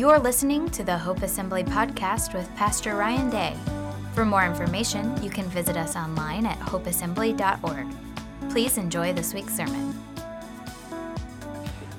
You're listening to the Hope Assembly podcast with Pastor Ryan Day. For more information, you can visit us online at hopeassembly.org. Please enjoy this week's sermon.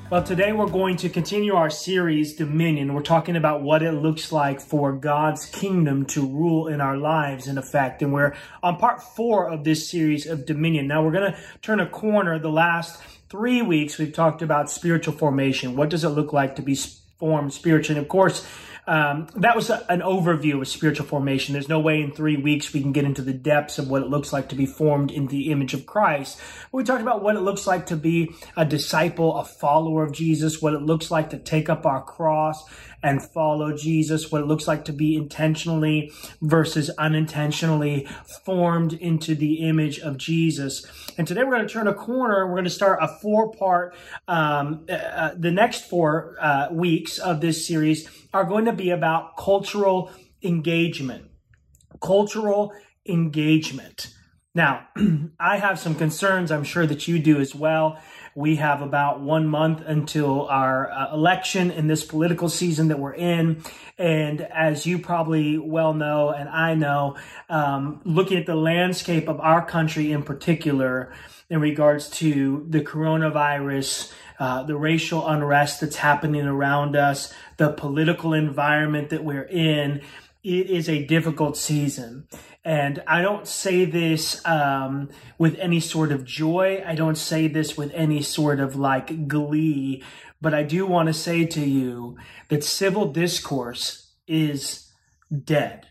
Well, today we're going to continue our series, Dominion. We're talking about what it looks like for God's kingdom to rule in our lives, in effect. And we're on part four of this series of Dominion. Now we're going to turn a corner. The last three weeks, we've talked about spiritual formation. What does it look like to be formed spiritually? And of course, um, that was a, an overview of spiritual formation. There's no way in three weeks we can get into the depths of what it looks like to be formed in the image of Christ. We talked about what it looks like to be a disciple, a follower of Jesus, what it looks like to take up our cross and follow Jesus, what it looks like to be intentionally versus unintentionally formed into the image of Jesus. And today we're going to turn a corner. We're going to start a four part, um, uh, uh, the next four uh, weeks of this series are going to be about cultural engagement. Cultural engagement. Now, I have some concerns. I'm sure that you do as well. We have about one month until our uh, election in this political season that we're in. And as you probably well know, and I know, um, looking at the landscape of our country in particular, in regards to the coronavirus, uh, the racial unrest that's happening around us, the political environment that we're in, it is a difficult season. And I don't say this um, with any sort of joy. I don't say this with any sort of like glee. But I do want to say to you that civil discourse is dead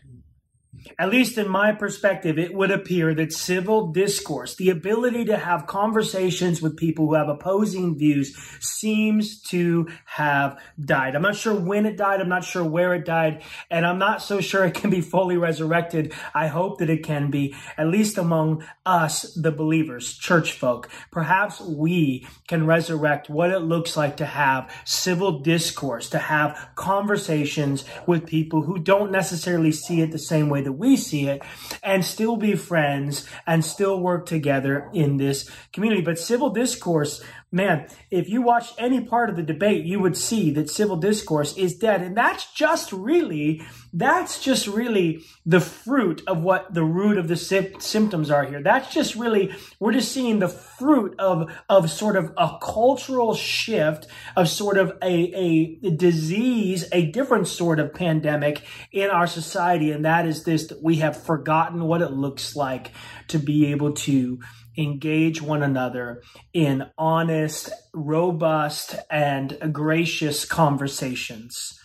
at least in my perspective, it would appear that civil discourse, the ability to have conversations with people who have opposing views, seems to have died. I'm not sure when it died. I'm not sure where it died. And I'm not so sure it can be fully resurrected. I hope that it can be, at least among us, the believers, church folk. Perhaps we can resurrect what it looks like to have civil discourse, to have conversations with people who don't necessarily see it the same way that we see it and still be friends and still work together in this community. But civil discourse man, if you watched any part of the debate, you would see that civil discourse is dead. And that's just really, that's just really the fruit of what the root of the sy- symptoms are here. That's just really, we're just seeing the fruit of, of sort of a cultural shift of sort of a, a disease, a different sort of pandemic in our society. And that is this, that we have forgotten what it looks like to be able to engage one another in honest, robust, and gracious conversations.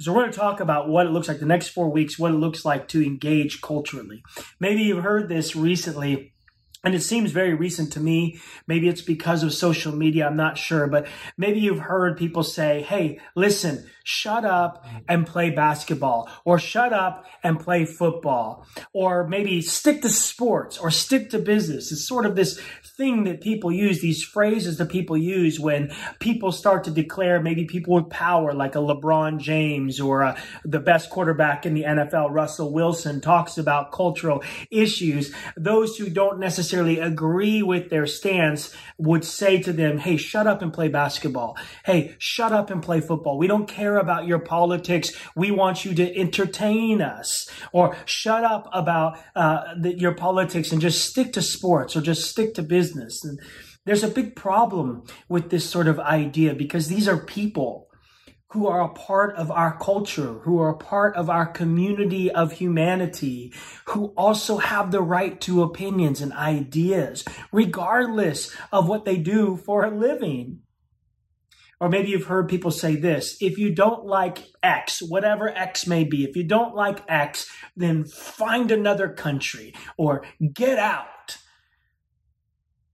So we're going to talk about what it looks like the next four weeks, what it looks like to engage culturally. Maybe you've heard this recently and it seems very recent to me. Maybe it's because of social media. I'm not sure, but maybe you've heard people say, Hey, listen, shut up and play basketball or shut up and play football or maybe stick to sports or stick to business. It's sort of this thing that people use, these phrases that people use when people start to declare maybe people with power, like a LeBron James or a, uh, the best quarterback in the NFL, Russell Wilson, talks about cultural issues. Those who don't necessarily agree with their stance would say to them, Hey, shut up and play basketball. Hey, shut up and play football. We don't care about your politics. We want you to entertain us or shut up about uh, the, your politics and just stick to sports or just stick to business. And there's a big problem with this sort of idea because these are people who are a part of our culture, who are a part of our community of humanity, who also have the right to opinions and ideas, regardless of what they do for a living. Or maybe you've heard people say this if you don't like X, whatever X may be, if you don't like X, then find another country or get out.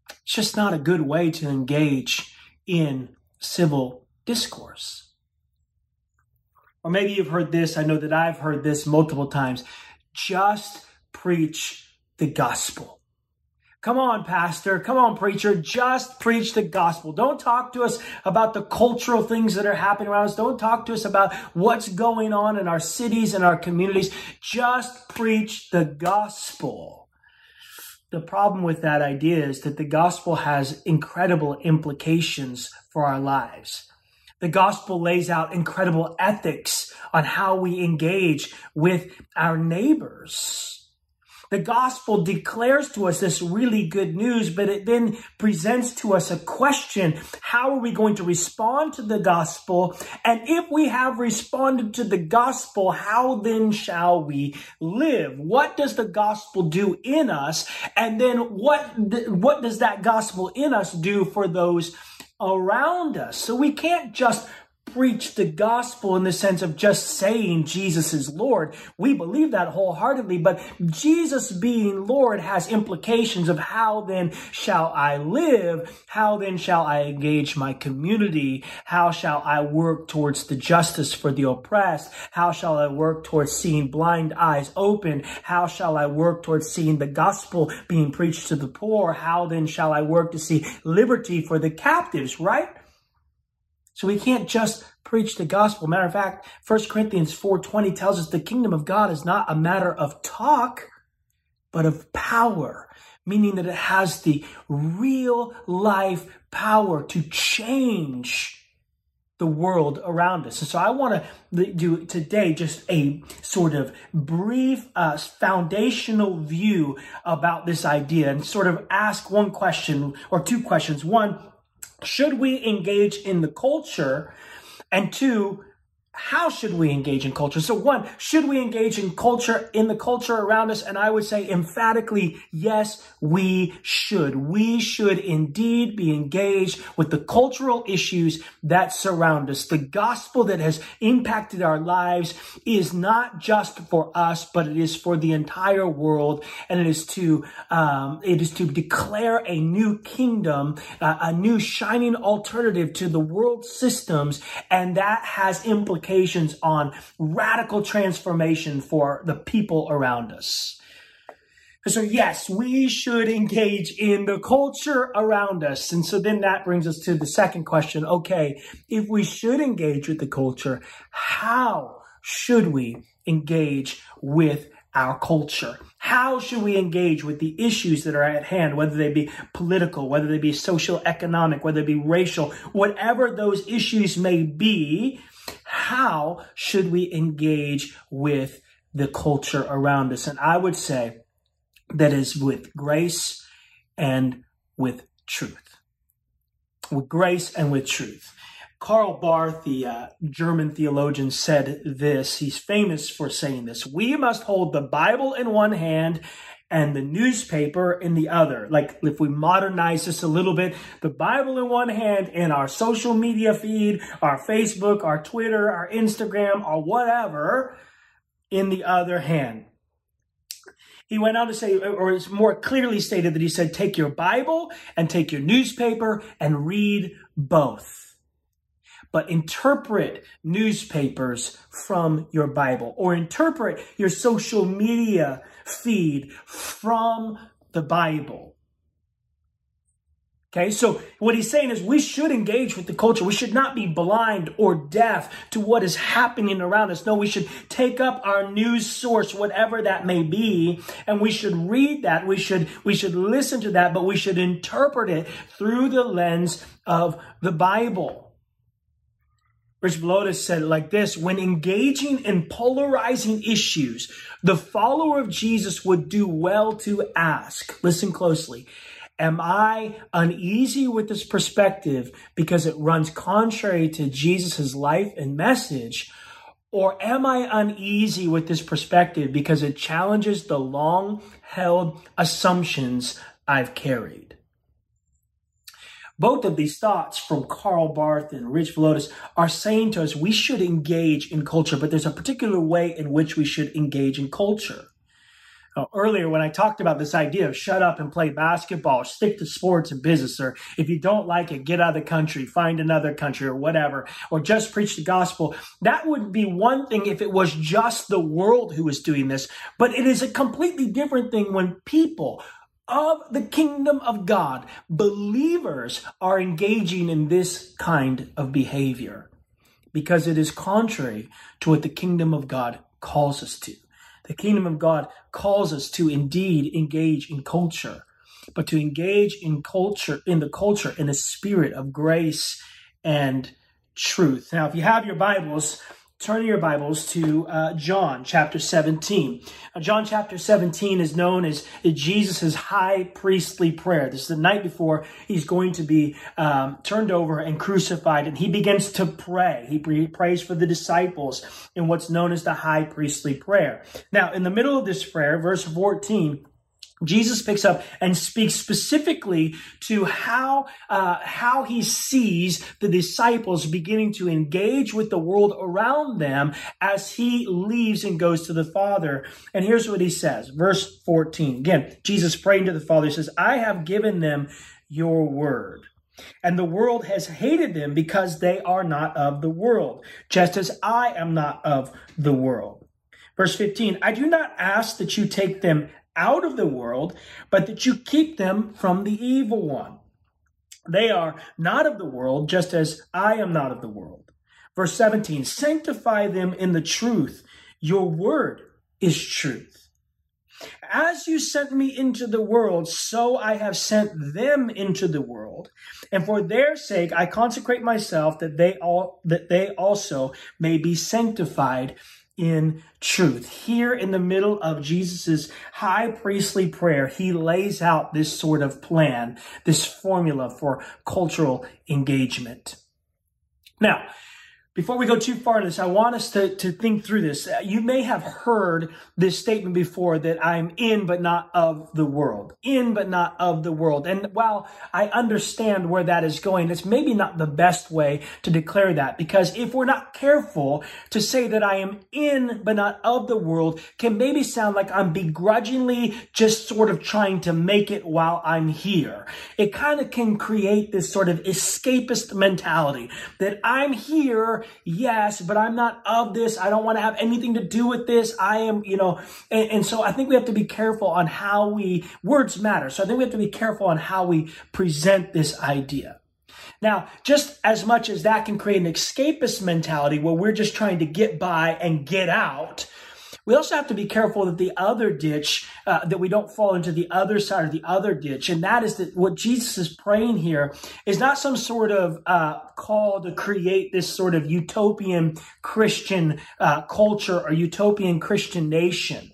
It's just not a good way to engage in civil discourse. Or maybe you've heard this. I know that I've heard this multiple times. Just preach the gospel. Come on, pastor. Come on, preacher. Just preach the gospel. Don't talk to us about the cultural things that are happening around us. Don't talk to us about what's going on in our cities and our communities. Just preach the gospel. The problem with that idea is that the gospel has incredible implications for our lives. The gospel lays out incredible ethics on how we engage with our neighbors. The gospel declares to us this really good news, but it then presents to us a question. How are we going to respond to the gospel? And if we have responded to the gospel, how then shall we live? What does the gospel do in us? And then what, what does that gospel in us do for those around us? So we can't just preach the gospel in the sense of just saying Jesus is Lord. We believe that wholeheartedly, but Jesus being Lord has implications of how then shall I live? How then shall I engage my community? How shall I work towards the justice for the oppressed? How shall I work towards seeing blind eyes open? How shall I work towards seeing the gospel being preached to the poor? How then shall I work to see liberty for the captives, right? So we can't just preach the gospel. Matter of fact, 1 Corinthians 4.20 tells us the kingdom of God is not a matter of talk, but of power, meaning that it has the real life power to change the world around us. And so I want to do today just a sort of brief uh, foundational view about this idea and sort of ask one question or two questions. One, should we engage in the culture? And two, how should we engage in culture? So one, should we engage in culture, in the culture around us? And I would say emphatically, yes, we should. We should indeed be engaged with the cultural issues that surround us. The gospel that has impacted our lives is not just for us, but it is for the entire world. And it is to, um, it is to declare a new kingdom, uh, a new shining alternative to the world systems. And that has implications implications on radical transformation for the people around us. So yes, we should engage in the culture around us. And so then that brings us to the second question. Okay, if we should engage with the culture, how should we engage with our culture? How should we engage with the issues that are at hand, whether they be political, whether they be social economic, whether they be racial, whatever those issues may be, how should we engage with the culture around us? And I would say that is with grace and with truth. With grace and with truth. Karl Barth, the uh, German theologian, said this. He's famous for saying this. We must hold the Bible in one hand and the newspaper in the other. Like if we modernize this a little bit, the Bible in one hand and our social media feed, our Facebook, our Twitter, our Instagram, or whatever in the other hand. He went on to say, or it's more clearly stated that he said, take your Bible and take your newspaper and read both but interpret newspapers from your Bible or interpret your social media feed from the Bible. Okay, so what he's saying is we should engage with the culture. We should not be blind or deaf to what is happening around us. No, we should take up our news source, whatever that may be, and we should read that. We should, we should listen to that, but we should interpret it through the lens of the Bible. Rich Villodas said like this When engaging in polarizing issues, the follower of Jesus would do well to ask, listen closely, am I uneasy with this perspective because it runs contrary to Jesus' life and message? Or am I uneasy with this perspective because it challenges the long held assumptions I've carried? Both of these thoughts from Karl Barth and Rich Villodas are saying to us we should engage in culture, but there's a particular way in which we should engage in culture. Uh, earlier, when I talked about this idea of shut up and play basketball, stick to sports and business, or if you don't like it, get out of the country, find another country, or whatever, or just preach the gospel, that would be one thing if it was just the world who was doing this. But it is a completely different thing when people of the kingdom of God, believers are engaging in this kind of behavior because it is contrary to what the kingdom of God calls us to. The kingdom of God calls us to indeed engage in culture, but to engage in culture, in the culture, in a spirit of grace and truth. Now, if you have your Bibles, turn your Bibles to uh, John chapter 17. Uh, John chapter 17 is known as Jesus' high priestly prayer. This is the night before he's going to be um, turned over and crucified, and he begins to pray. He prays for the disciples in what's known as the high priestly prayer. Now, in the middle of this prayer, verse 14, Jesus picks up and speaks specifically to how uh, how he sees the disciples beginning to engage with the world around them as he leaves and goes to the Father. And here's what he says, verse 14. Again, Jesus praying to the Father he says, "I have given them your word." And the world has hated them because they are not of the world, just as I am not of the world. Verse 15, I do not ask that you take them out of the world, but that you keep them from the evil one. They are not of the world, just as I am not of the world. Verse 17, sanctify them in the truth. Your word is truth. As you sent me into the world, so I have sent them into the world. And for their sake, I consecrate myself that they all, that they also may be sanctified in truth. Here in the middle of Jesus's high priestly prayer, he lays out this sort of plan, this formula for cultural engagement. Now, before we go too far into this, I want us to, to think through this. Uh, you may have heard this statement before that I'm in but not of the world. In but not of the world. And while I understand where that is going, it's maybe not the best way to declare that because if we're not careful to say that I am in but not of the world can maybe sound like I'm begrudgingly just sort of trying to make it while I'm here. It kind of can create this sort of escapist mentality that I'm here yes, but I'm not of this. I don't want to have anything to do with this. I am, you know, and, and so I think we have to be careful on how we, words matter. So I think we have to be careful on how we present this idea. Now, just as much as that can create an escapist mentality where we're just trying to get by and get out, we also have to be careful that the other ditch, uh, that we don't fall into the other side of the other ditch. And that is that what Jesus is praying here is not some sort of uh, call to create this sort of utopian Christian uh, culture or utopian Christian nation.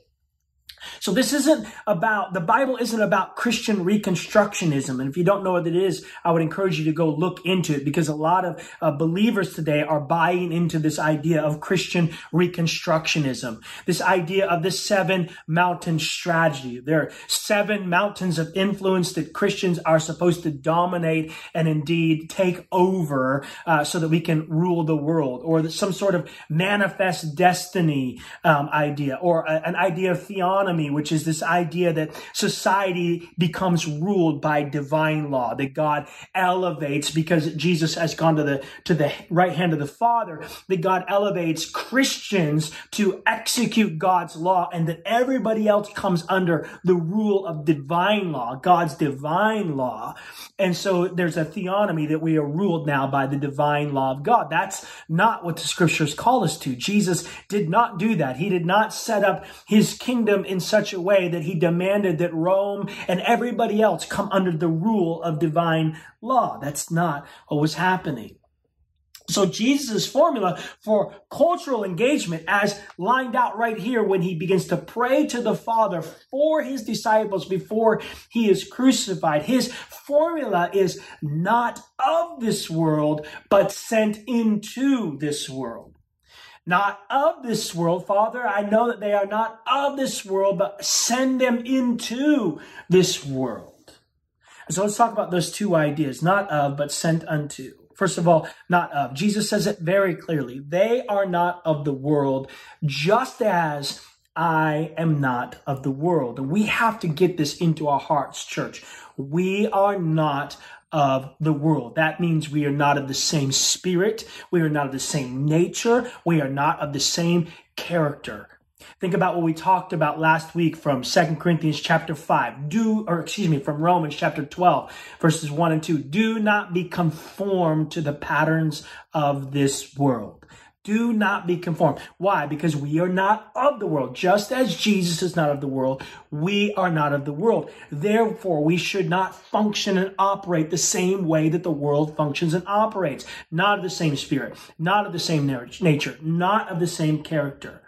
So this isn't about, the Bible isn't about Christian reconstructionism. And if you don't know what it is, I would encourage you to go look into it because a lot of uh, believers today are buying into this idea of Christian reconstructionism. This idea of the seven mountain strategy. There are seven mountains of influence that Christians are supposed to dominate and indeed take over uh, so that we can rule the world or some sort of manifest destiny um, idea or a, an idea of theonomy which is this idea that society becomes ruled by divine law, that God elevates because Jesus has gone to the, to the right hand of the Father, that God elevates Christians to execute God's law and that everybody else comes under the rule of divine law, God's divine law. And so there's a theonomy that we are ruled now by the divine law of God. That's not what the scriptures call us to. Jesus did not do that. He did not set up his kingdom in such a way that he demanded that Rome and everybody else come under the rule of divine law. That's not what was happening. So Jesus' formula for cultural engagement as lined out right here when he begins to pray to the Father for his disciples before he is crucified. His formula is not of this world, but sent into this world not of this world. Father, I know that they are not of this world, but send them into this world. So let's talk about those two ideas, not of, but sent unto. First of all, not of. Jesus says it very clearly. They are not of the world, just as I am not of the world. And we have to get this into our hearts, church. We are not of the world. That means we are not of the same spirit. We are not of the same nature. We are not of the same character. Think about what we talked about last week from Second Corinthians chapter 5. Do, or excuse me, from Romans chapter 12, verses 1 and 2. Do not be conformed to the patterns of this world. Do not be conformed. Why? Because we are not of the world. Just as Jesus is not of the world, we are not of the world. Therefore, we should not function and operate the same way that the world functions and operates. Not of the same spirit, not of the same nature, not of the same character.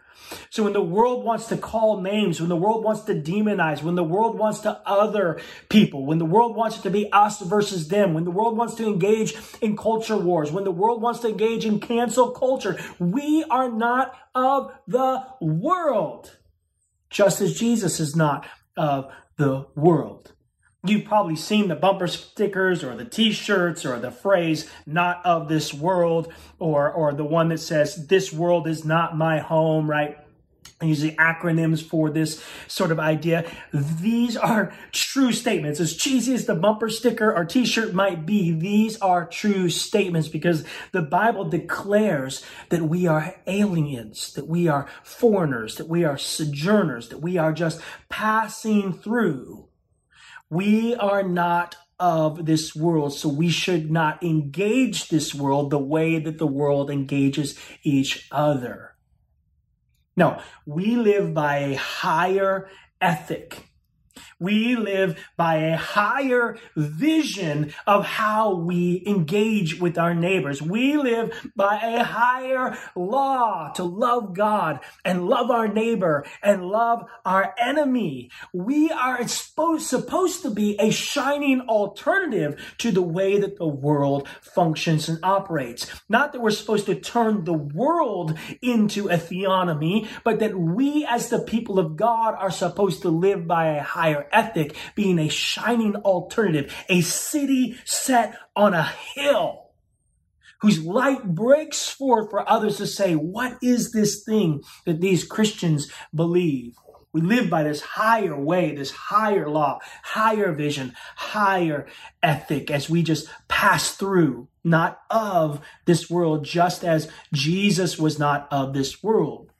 So when the world wants to call names, when the world wants to demonize, when the world wants to other people, when the world wants it to be us versus them, when the world wants to engage in culture wars, when the world wants to engage in cancel culture, we are not of the world. Just as Jesus is not of the world. You've probably seen the bumper stickers or the t-shirts or the phrase not of this world or or the one that says this world is not my home, right? Using acronyms for this sort of idea. These are true statements. As cheesy as the bumper sticker or t-shirt might be, these are true statements because the Bible declares that we are aliens, that we are foreigners, that we are sojourners, that we are just passing through. We are not of this world, so we should not engage this world the way that the world engages each other. No, we live by a higher ethic we live by a higher vision of how we engage with our neighbors. We live by a higher law to love God and love our neighbor and love our enemy. We are supposed, to be a shining alternative to the way that the world functions and operates. Not that we're supposed to turn the world into a theonomy, but that we as the people of God are supposed to live by a higher ethic being a shining alternative, a city set on a hill whose light breaks forth for others to say, what is this thing that these Christians believe? We live by this higher way, this higher law, higher vision, higher ethic as we just pass through, not of this world, just as Jesus was not of this world.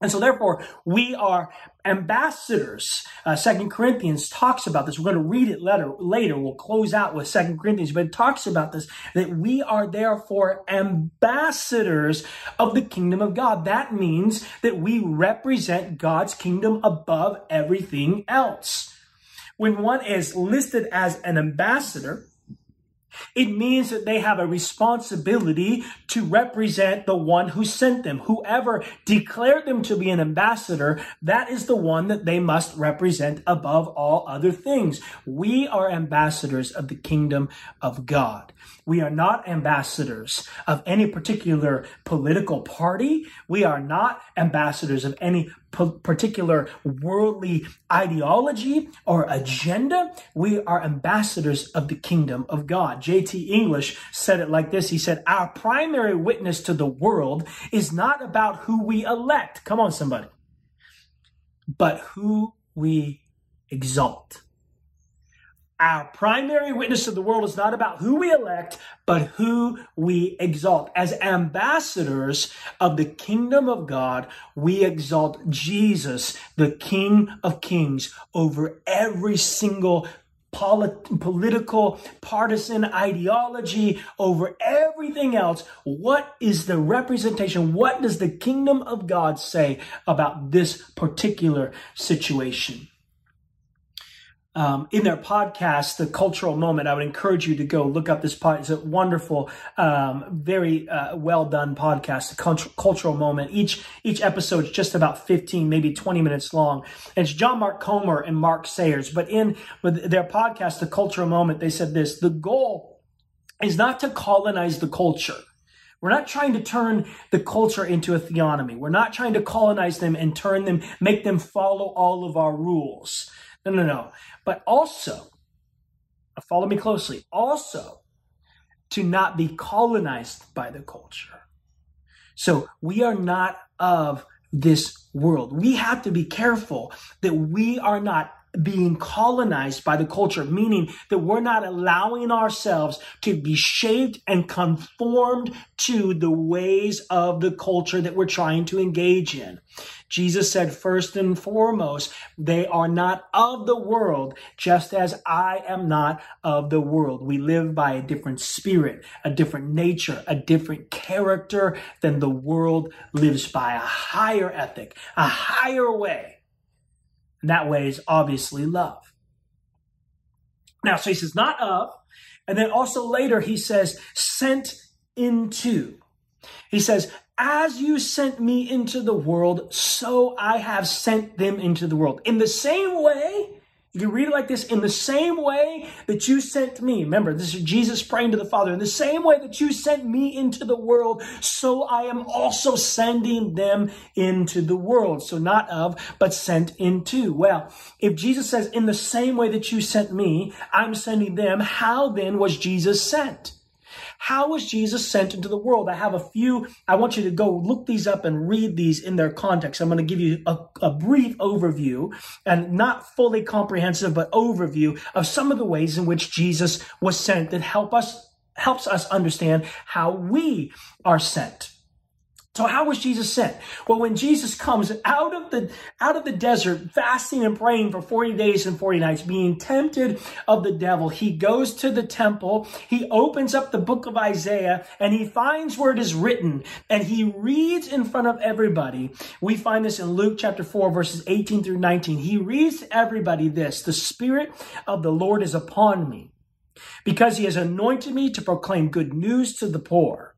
And so therefore, we are ambassadors. Uh, Second Corinthians talks about this. We're going to read it later. Later, we'll close out with Second Corinthians, but it talks about this that we are therefore ambassadors of the kingdom of God. That means that we represent God's kingdom above everything else. When one is listed as an ambassador, it means that they have a responsibility to represent the one who sent them. Whoever declared them to be an ambassador, that is the one that they must represent above all other things. We are ambassadors of the kingdom of God. We are not ambassadors of any particular political party. We are not ambassadors of any particular worldly ideology or agenda. We are ambassadors of the kingdom of God. J.T. English said it like this. He said, Our primary witness to the world is not about who we elect. Come on, somebody. But who we exalt. Our primary witness to the world is not about who we elect, but who we exalt. As ambassadors of the kingdom of God, we exalt Jesus, the King of Kings, over every single polit- political, partisan ideology, over everything else. What is the representation? What does the kingdom of God say about this particular situation? Um, in their podcast, The Cultural Moment. I would encourage you to go look up this podcast. It's a wonderful, um, very uh, well done podcast, The Cultural Moment. Each each episode is just about 15, maybe 20 minutes long. And it's John Mark Comer and Mark Sayers. But in with their podcast, The Cultural Moment, they said this, the goal is not to colonize the culture. We're not trying to turn the culture into a theonomy. We're not trying to colonize them and turn them, make them follow all of our rules. No, no, no. But also, uh, follow me closely, also to not be colonized by the culture. So we are not of this world. We have to be careful that we are not being colonized by the culture, meaning that we're not allowing ourselves to be shaped and conformed to the ways of the culture that we're trying to engage in. Jesus said, first and foremost, they are not of the world, just as I am not of the world. We live by a different spirit, a different nature, a different character than the world lives by, a higher ethic, a higher way. And that way is obviously love. Now, so he says, not of. And then also later he says, sent into. He says, as you sent me into the world, so I have sent them into the world. In the same way, you can read it like this in the same way that you sent me. Remember, this is Jesus praying to the Father. In the same way that you sent me into the world, so I am also sending them into the world. So not of, but sent into. Well, if Jesus says, in the same way that you sent me, I'm sending them, how then was Jesus sent? How was Jesus sent into the world? I have a few. I want you to go look these up and read these in their context. I'm going to give you a, a brief overview and not fully comprehensive, but overview of some of the ways in which Jesus was sent that help us helps us understand how we are sent. So how was Jesus sent? Well, when Jesus comes out of the, out of the desert, fasting and praying for 40 days and 40 nights, being tempted of the devil, he goes to the temple, he opens up the book of Isaiah, and he finds where it is written, and he reads in front of everybody. We find this in Luke chapter 4, verses 18 through 19. He reads to everybody this, the Spirit of the Lord is upon me, because he has anointed me to proclaim good news to the poor.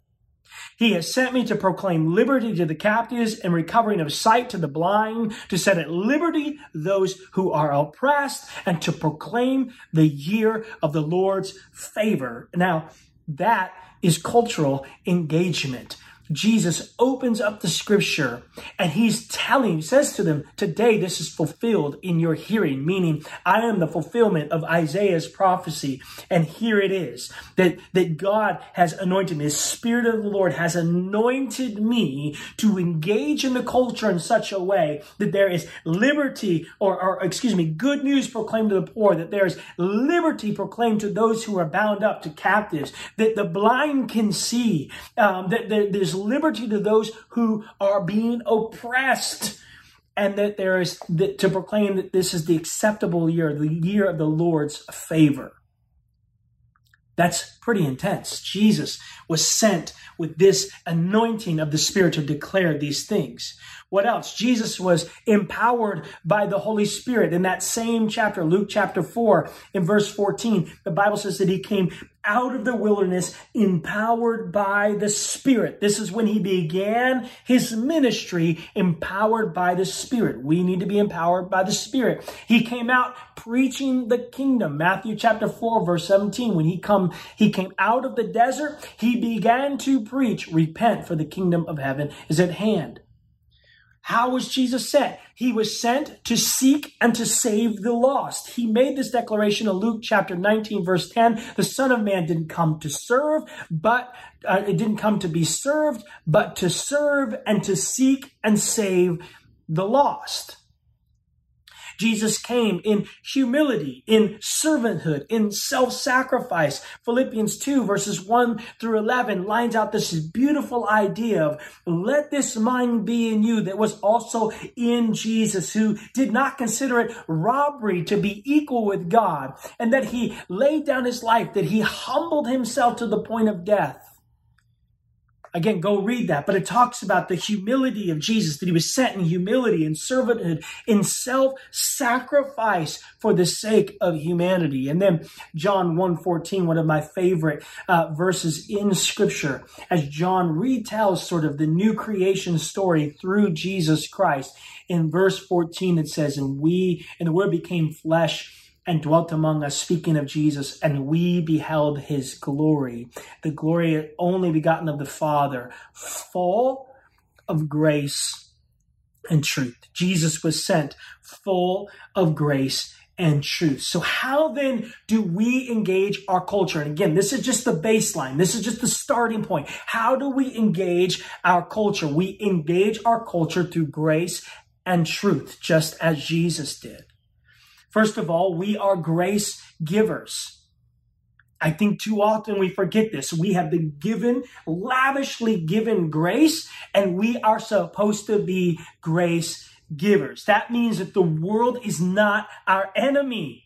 He has sent me to proclaim liberty to the captives and recovering of sight to the blind, to set at liberty those who are oppressed, and to proclaim the year of the Lord's favor. Now, that is cultural engagement. Jesus opens up the scripture and he's telling, says to them, today this is fulfilled in your hearing, meaning I am the fulfillment of Isaiah's prophecy. And here it is that, that God has anointed me. The Spirit of the Lord has anointed me to engage in the culture in such a way that there is liberty or, or excuse me, good news proclaimed to the poor, that there is liberty proclaimed to those who are bound up to captives, that the blind can see, um, that, that there's liberty to those who are being oppressed and that there is that to proclaim that this is the acceptable year, the year of the Lord's favor. That's pretty intense. Jesus was sent with this anointing of the Spirit to declare these things. What else? Jesus was empowered by the Holy Spirit. In that same chapter, Luke chapter 4, in verse 14, the Bible says that he came out of the wilderness empowered by the Spirit. This is when he began his ministry empowered by the Spirit. We need to be empowered by the Spirit. He came out preaching the kingdom. Matthew chapter 4 verse 17. When he come, he came out of the desert, he began to preach, repent for the kingdom of heaven is at hand. How was Jesus sent? He was sent to seek and to save the lost. He made this declaration in Luke chapter 19, verse 10. The Son of Man didn't come to serve, but uh, it didn't come to be served, but to serve and to seek and save the lost. Jesus came in humility, in servanthood, in self-sacrifice. Philippians 2 verses 1 through 11 lines out this beautiful idea of let this mind be in you that was also in Jesus who did not consider it robbery to be equal with God and that he laid down his life, that he humbled himself to the point of death Again, go read that. But it talks about the humility of Jesus, that he was sent in humility and servanthood, in self-sacrifice for the sake of humanity. And then John 1.14, one of my favorite uh, verses in scripture, as John retells sort of the new creation story through Jesus Christ. In verse 14, it says, and we, and the word became flesh and dwelt among us, speaking of Jesus, and we beheld his glory, the glory only begotten of the Father, full of grace and truth. Jesus was sent full of grace and truth. So how then do we engage our culture? And again, this is just the baseline. This is just the starting point. How do we engage our culture? We engage our culture through grace and truth, just as Jesus did. First of all, we are grace givers. I think too often we forget this. We have been given, lavishly given grace, and we are supposed to be grace givers. That means that the world is not our enemy.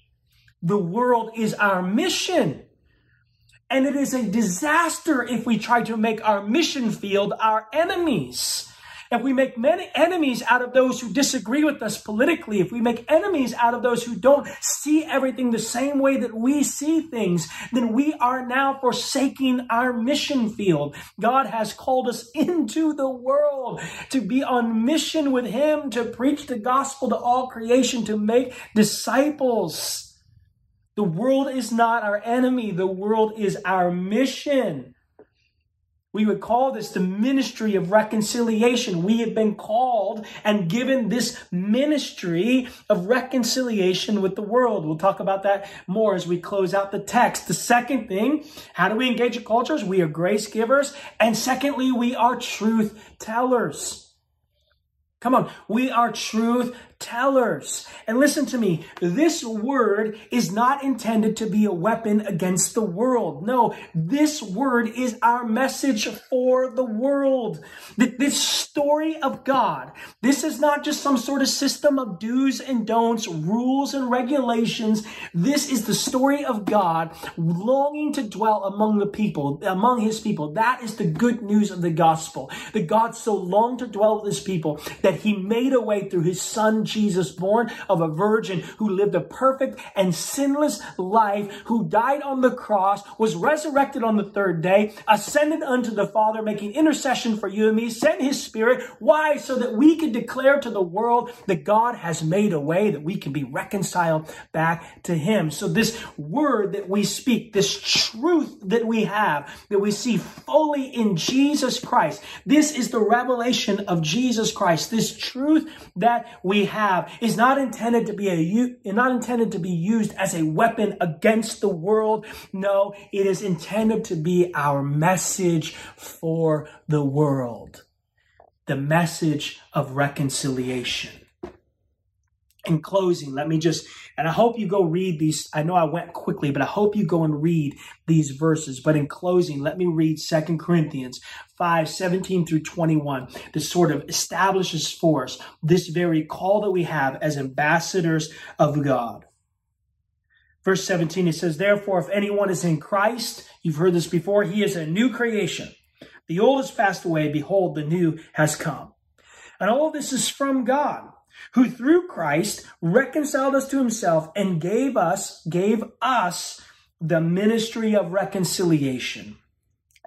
The world is our mission. And it is a disaster if we try to make our mission field our enemies. If we make many enemies out of those who disagree with us politically, if we make enemies out of those who don't see everything the same way that we see things, then we are now forsaking our mission field. God has called us into the world to be on mission with Him, to preach the gospel to all creation, to make disciples. The world is not our enemy. The world is our mission. We would call this the ministry of reconciliation. We have been called and given this ministry of reconciliation with the world. We'll talk about that more as we close out the text. The second thing, how do we engage in cultures? We are grace givers. And secondly, we are truth tellers. Come on, we are truth tellers. And listen to me, this word is not intended to be a weapon against the world. No, this word is our message for the world. This story of God, this is not just some sort of system of do's and don'ts, rules and regulations. This is the story of God longing to dwell among the people, among his people. That is the good news of the gospel. That God so longed to dwell with his people that he made a way through his son Jesus, born of a virgin who lived a perfect and sinless life, who died on the cross, was resurrected on the third day, ascended unto the Father, making intercession for you and me, sent his spirit. Why? So that we could declare to the world that God has made a way that we can be reconciled back to him. So this word that we speak, this truth that we have, that we see fully in Jesus Christ, this is the revelation of Jesus Christ. This truth that we have is not intended to be a not intended to be used as a weapon against the world. No, it is intended to be our message for the world. The message of reconciliation in closing, let me just, and I hope you go read these. I know I went quickly, but I hope you go and read these verses. But in closing, let me read Second Corinthians 5 17 through 21. This sort of establishes for us this very call that we have as ambassadors of God. Verse 17, it says, Therefore, if anyone is in Christ, you've heard this before, he is a new creation. The old has passed away. Behold, the new has come. And all this is from God who through Christ reconciled us to himself and gave us, gave us the ministry of reconciliation.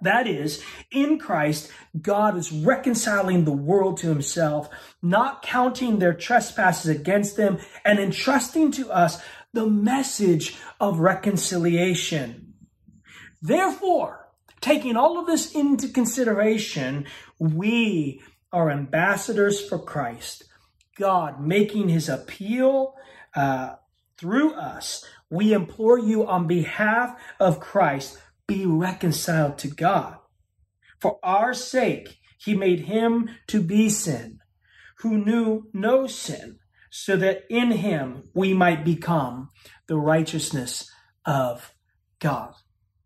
That is, in Christ, God is reconciling the world to himself, not counting their trespasses against them, and entrusting to us the message of reconciliation. Therefore, taking all of this into consideration, we are ambassadors for Christ God making his appeal uh, through us, we implore you on behalf of Christ, be reconciled to God. For our sake, he made him to be sin, who knew no sin, so that in him we might become the righteousness of God.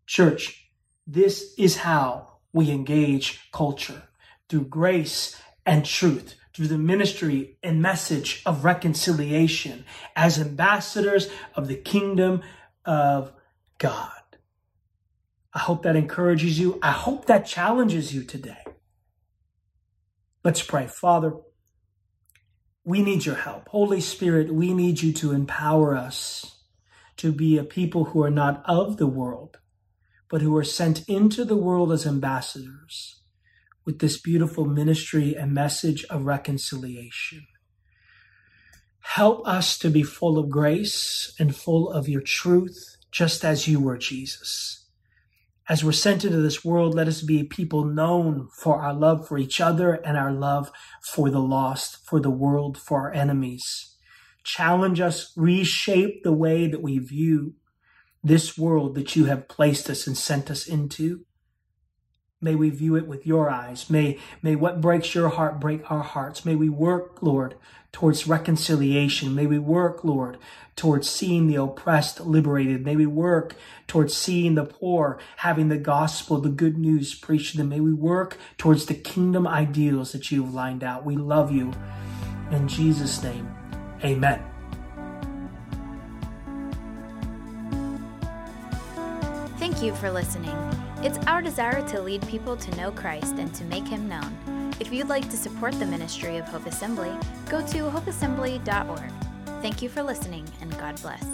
Church, this is how we engage culture through grace and truth through the ministry and message of reconciliation as ambassadors of the kingdom of God. I hope that encourages you. I hope that challenges you today. Let's pray. Father, we need your help. Holy Spirit, we need you to empower us to be a people who are not of the world, but who are sent into the world as ambassadors with this beautiful ministry and message of reconciliation. Help us to be full of grace and full of your truth, just as you were, Jesus. As we're sent into this world, let us be people known for our love for each other and our love for the lost, for the world, for our enemies. Challenge us, reshape the way that we view this world that you have placed us and sent us into. May we view it with your eyes. May, may what breaks your heart break our hearts. May we work, Lord, towards reconciliation. May we work, Lord, towards seeing the oppressed liberated. May we work towards seeing the poor having the gospel, the good news preached to them. May we work towards the kingdom ideals that you have lined out. We love you. In Jesus' name, amen. Thank you for listening. It's our desire to lead people to know Christ and to make him known. If you'd like to support the ministry of Hope Assembly, go to hopeassembly.org. Thank you for listening, and God bless.